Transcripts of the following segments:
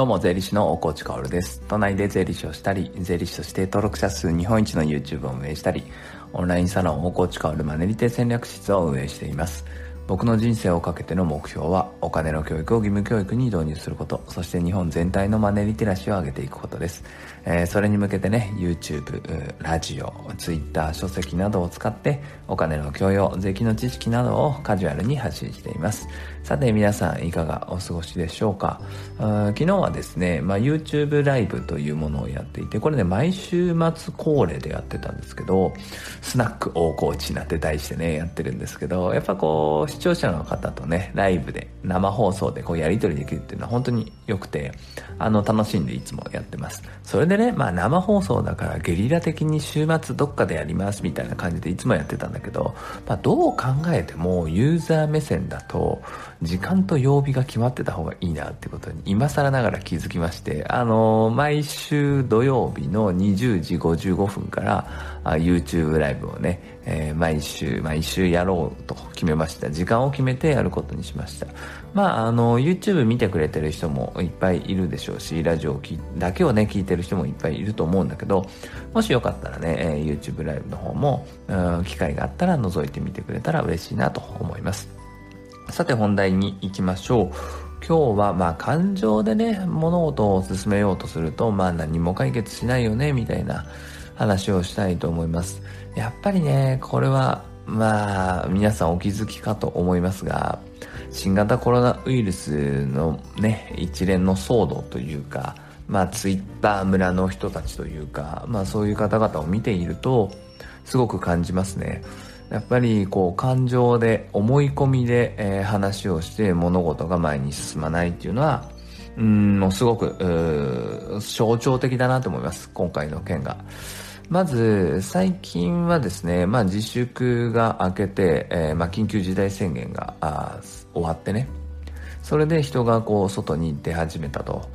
どうも、税理士の大河内薫です。都内で税理士をしたり、税理士として登録者数日本一の YouTube を運営したり、オンラインサロン大河内薫マネリテ戦略室を運営しています。僕の人生をかけての目標はお金の教育を義務教育に導入することそして日本全体のマネリテラシーを上げていくことです、えー、それに向けてね YouTube ラジオ Twitter 書籍などを使ってお金の教養税金の知識などをカジュアルに発信していますさて皆さんいかがお過ごしでしょうか？昨日はですね、まあ、YouTube ライブというものをやっていてこれね毎週末恒例でやってたんですけどスナック大河内なんて題してねやってるんですけどやっぱこう視聴者の方とね、ライブで、生放送でこうやり取りできるっていうのは本当に良くて、あの、楽しんでいつもやってます。それでね、まあ生放送だからゲリラ的に週末どっかでやりますみたいな感じでいつもやってたんだけど、まあどう考えてもユーザー目線だと、時間と曜日が決まってた方がいいなってことに今更ながら気づきまして、あの、毎週土曜日の20時55分から、YouTube ライブをね、えー、毎週、毎週やろうと決めました。時間を決めてやることにしました。まあ、あの、YouTube 見てくれてる人もいっぱいいるでしょうし、ラジオだけをね、聞いてる人もいっぱいいると思うんだけど、もしよかったらね、え YouTube ライブの方も、うん、機会があったら覗いてみてくれたら嬉しいなと思います。さて本題に行きましょう。今日はまあ感情でね、物事を進めようとすると、まあ何も解決しないよね、みたいな話をしたいと思います。やっぱりね、これは、まあ、皆さんお気づきかと思いますが、新型コロナウイルスのね、一連の騒動というか、まあ、ツイッター村の人たちというか、まあ、そういう方々を見ていると、すごく感じますね。やっぱり、こう、感情で、思い込みで、えー、話をして物事が前に進まないっていうのは、うん、もうすごく、象徴的だなと思います。今回の件が。まず、最近はですね、まあ自粛が明けて、えー、まあ緊急事態宣言が終わってね、それで人がこう外に出始めたと。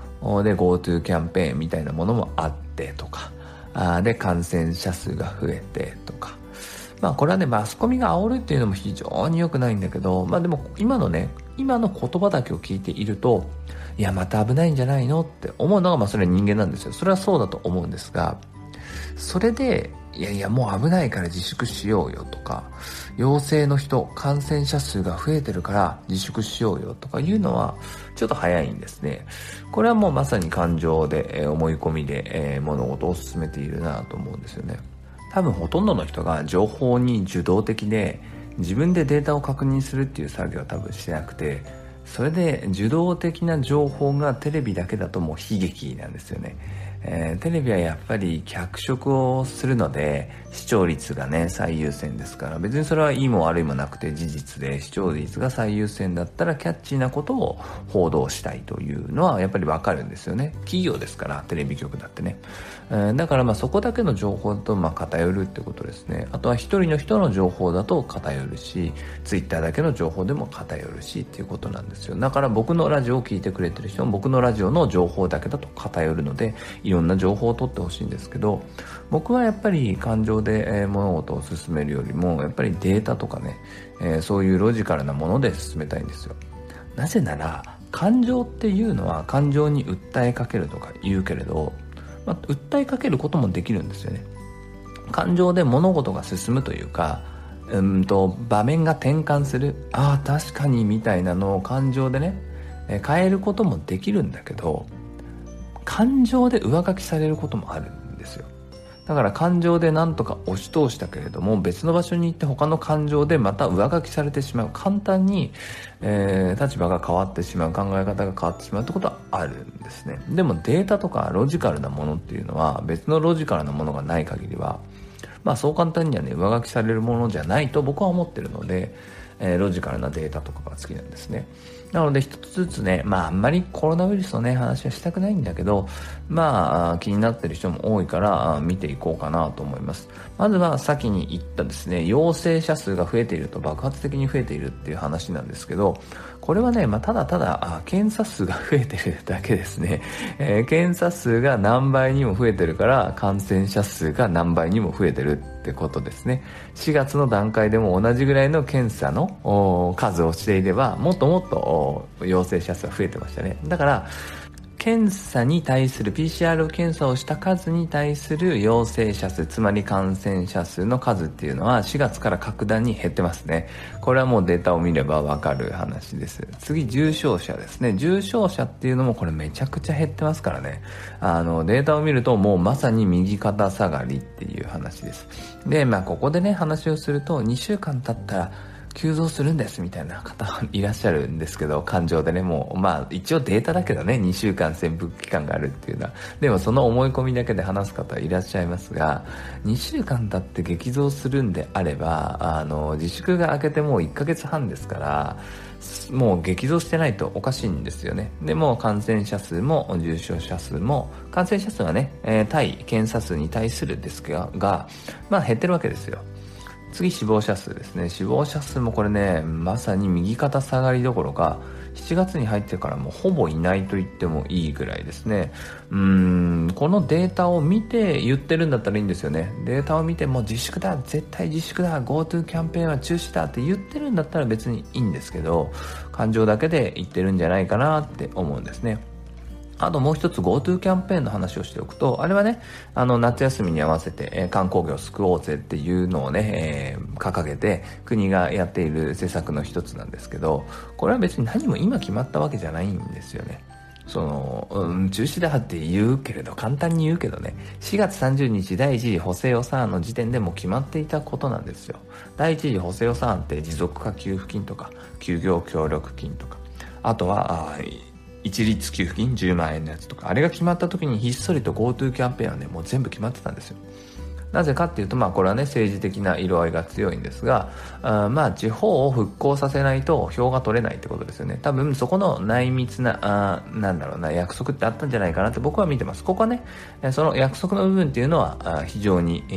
で、GoTo キャンペーンみたいなものもあってとか、あで、感染者数が増えてとか。まあこれはね、マスコミが煽るっていうのも非常に良くないんだけど、まあでも今のね、今の言葉だけを聞いていると、いや、また危ないんじゃないのって思うのが、まあそれは人間なんですよ。それはそうだと思うんですが、それで、いやいや、もう危ないから自粛しようよとか、陽性の人、感染者数が増えてるから自粛しようよとかいうのは、ちょっと早いんですね。これはもうまさに感情で、え思い込みで、え物事を進めているなと思うんですよね。多分ほとんどの人が情報に受動的で、自分でデータを確認するっていう作業は多分してなくて、それで受動的な情報がテレビだけだともう悲劇なんですよね。えー、テレビはやっぱり脚色をするので視聴率がね最優先ですから別にそれはいいも悪いもなくて事実で視聴率が最優先だったらキャッチーなことを報道したいというのはやっぱりわかるんですよね。企業ですからテレビ局だってね、えー、だからまあそこだけの情報だとまあ偏るってことですね。あとは一人の人の情報だと偏るしツイッターだけの情報でも偏るしっていうことなんですよ。だから僕のラジオを聞いてくれてる人も僕のラジオの情報だけだと偏るのでいろろんな情報を取ってほしいんですけど僕はやっぱり感情で、物事を進めるよりもやっぱりデータとかね、えそういうロジカルなもので進めたいんですよ。なぜなら感情っていうのは感情に訴えかけるとか言うけれど、まあ、訴えかけることもできるんですよね。感情で物事が進むというかうんと場面が転換するああ確かにみたいなのを感情でね変えることもできるんだけど感情で上書きされることもあるんですよ。だから感情で何とか押し通したけれども別の場所に行って他の感情でまた上書きされてしまう。簡単に、えー、立場が変わってしまう。考え方が変わってしまうってことはあるんですね。でもデータとかロジカルなものっていうのは別のロジカルなものがない限りはまあそう簡単にはね上書きされるものじゃないと僕は思ってるので、えー、ロジカルなデータとかが好きなんですね。なので一つずつね、まああんまりコロナウイルスのね、話はしたくないんだけど、まあ気になってる人も多いから見ていこうかなと思います。まずは先に言ったですね、陽性者数が増えていると爆発的に増えているっていう話なんですけど、これはね、まあ、ただただ、検査数が増えてるだけですね、えー、検査数が何倍にも増えてるから、感染者数が何倍にも増えてる。ってことですね。4月の段階でも同じぐらいの検査の数をしていれば、もっともっと陽性者数が増えてましたね。だから、検査に対する PCR 検査をした数に対する陽性者数つまり感染者数の数っていうのは4月から格段に減ってますねこれはもうデータを見ればわかる話です次重症者ですね重症者っていうのもこれめちゃくちゃ減ってますからねあのデータを見るともうまさに右肩下がりってい話です。でまあここでね話をすると2週間経ったら急増するんですみたいな方いらっしゃるんですけど、感情でね、もう、まあ一応データだけどね、2週間潜伏期間があるっていうのは。でもその思い込みだけで話す方いらっしゃいますが、2週間経って激増するんであれば、あの、自粛が明けてもう1ヶ月半ですから、もう激増してないとおかしいんですよね。でも感染者数も重症者数も、感染者数はね、えー、対検査数に対するですが、まあ減ってるわけですよ。次死亡者数ですね。死亡者数もこれねまさに右肩下がりどころか7月に入ってからもうほぼいないと言ってもいいぐらいですね。うーんこのデータを見て言ってるんだったらいいんですよね。データを見てもう自粛だ絶対自粛だ GoTo キャンペーンは中止だって言ってるんだったら別にいいんですけど感情だけで言ってるんじゃないかなって思うんですね。あともう一つ GoTo キャンペーンの話をしておくと、あれはね、あの夏休みに合わせて、えー、観光業を救おうぜっていうのをね、えー、掲げて国がやっている施策の一つなんですけど、これは別に何も今決まったわけじゃないんですよね。その、うん、中止だって言うけれど、簡単に言うけどね、4月30日第一次補正予算案の時点でも決まっていたことなんですよ。第一次補正予算案って持続化給付金とか、休業協力金とか、あとは、あ一律給付金10万円のやつとか、あれが決まった時にひっそりと GoTo キャンペーンはね、もう全部決まってたんですよ。なぜかっていうと、まあこれはね、政治的な色合いが強いんですが、あまあ地方を復興させないと票が取れないってことですよね。多分そこの内密な、あなんだろうな、約束ってあったんじゃないかなって僕は見てます。ここはね、その約束の部分っていうのは非常に、え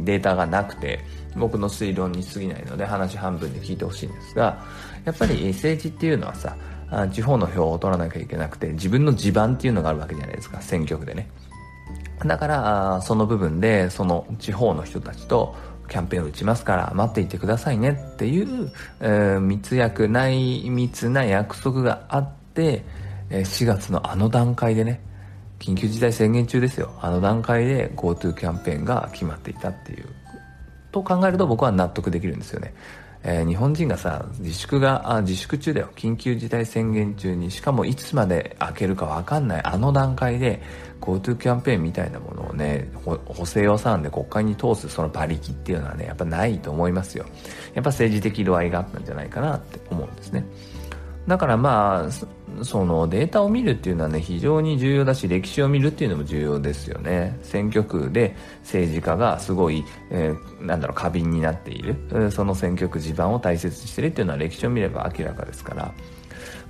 ー、データがなくて、僕の推論に過ぎないので話半分で聞いてほしいんですが、やっぱり政治っていうのはさ、地方の票を取らなきゃいけなくて自分の地盤っていうのがあるわけじゃないですか選挙区でね。だからその部分でその地方の人たちとキャンペーンを打ちますから待っていてくださいねっていう、えー、密約内密な約束があって、え4月のあの段階でね緊急事態宣言中ですよ。あの段階で GoTo キャンペーンが決まっていたっていう。と考えると僕は納得できるんですよね。えー、日本人がさ自粛があ自粛中だよ。緊急事態宣言中にしかもいつまで開けるか分かんないあの段階で GoTo キャンペーンみたいなものをね補正予算で国会に通すその馬力っていうのはねやっぱないと思いますよ。やっぱ政治的度合いがあったんじゃないかなって思うんですね。だからまあそのデータを見るっていうのはね非常に重要だし歴史を見るっていうのも重要ですよね。選挙区で政治家がすごい、えー、なんだろう過敏になっている。その選挙区地盤を大切にしてるっていうのは歴史を見れば明らかですから。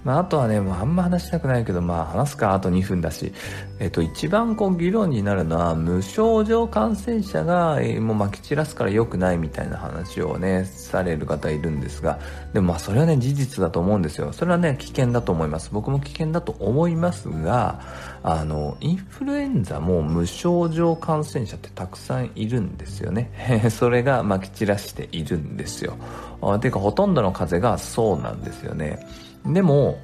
まあ、あとはね、もうあんま話したくないけど、まあ話すか、あと2分だし。えっと、一番こう議論になるのは、無症状感染者が、えー、もう撒き散らすから良くないみたいな話をね、される方いるんですが、でもまあそれはね、事実だと思うんですよ。それはね、危険だと思います。僕も危険だと思いますが、あの、インフルエンザも無症状感染者ってたくさんいるんですよね。それが撒き散らしているんですよ。ていうか、ほとんどの風邪がそうなんですよね。でも、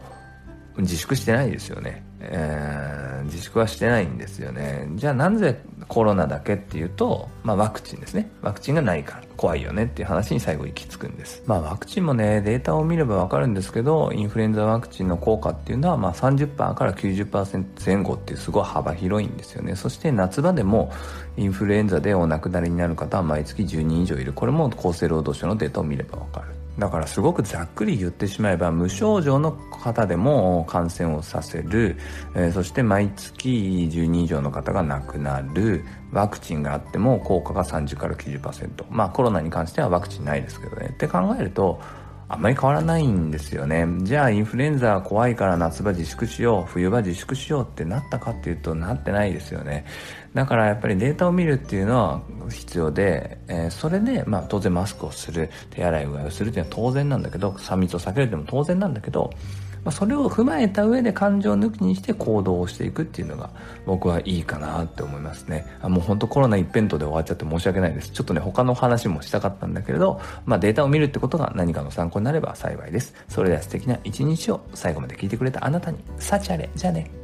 自粛してないですよね。えー、自粛はしてないんですよね。じゃあなぜコロナだけっていうと、まあワクチンですね。ワクチンがないから怖いよねっていう話に最後行き着くんです。まあワクチンもね、データを見ればわかるんですけど、インフルエンザワクチンの効果っていうのはまあ30%から90%前後っていうすごい幅広いんですよね。そして夏場でもインフルエンザでお亡くなりになる方は毎月10人以上いる。これも厚生労働省のデータを見ればわかる。だからすごくざっくり言ってしまえば無症状の方でも感染をさせる、えー、そして毎月12以上の方が亡くなるワクチンがあっても効果が30から90%まあコロナに関してはワクチンないですけどね。って考えるとあんまり変わらないんですよね。じゃあインフルエンザ怖いから夏場自粛しよう、冬場自粛しようってなったかっていうとなってないですよね。だからやっぱりデータを見るっていうのは必要で、えー、それで、まあ当然マスクをする、手洗いうがいをするっていうのは当然なんだけど、3密を避けるっても当然なんだけど、まあ、それを踏まえた上で感情抜きにして行動をしていくっていうのが僕はいいかなって思いますね。あもうほんとコロナ一辺倒で終わっちゃって申し訳ないです。ちょっとね、他の話もしたかったんだけれど、まあデータを見るってことが何かの参考になれば幸いです。それでは素敵な一日を最後まで聞いてくれたあなたに、幸あれ。じゃあね。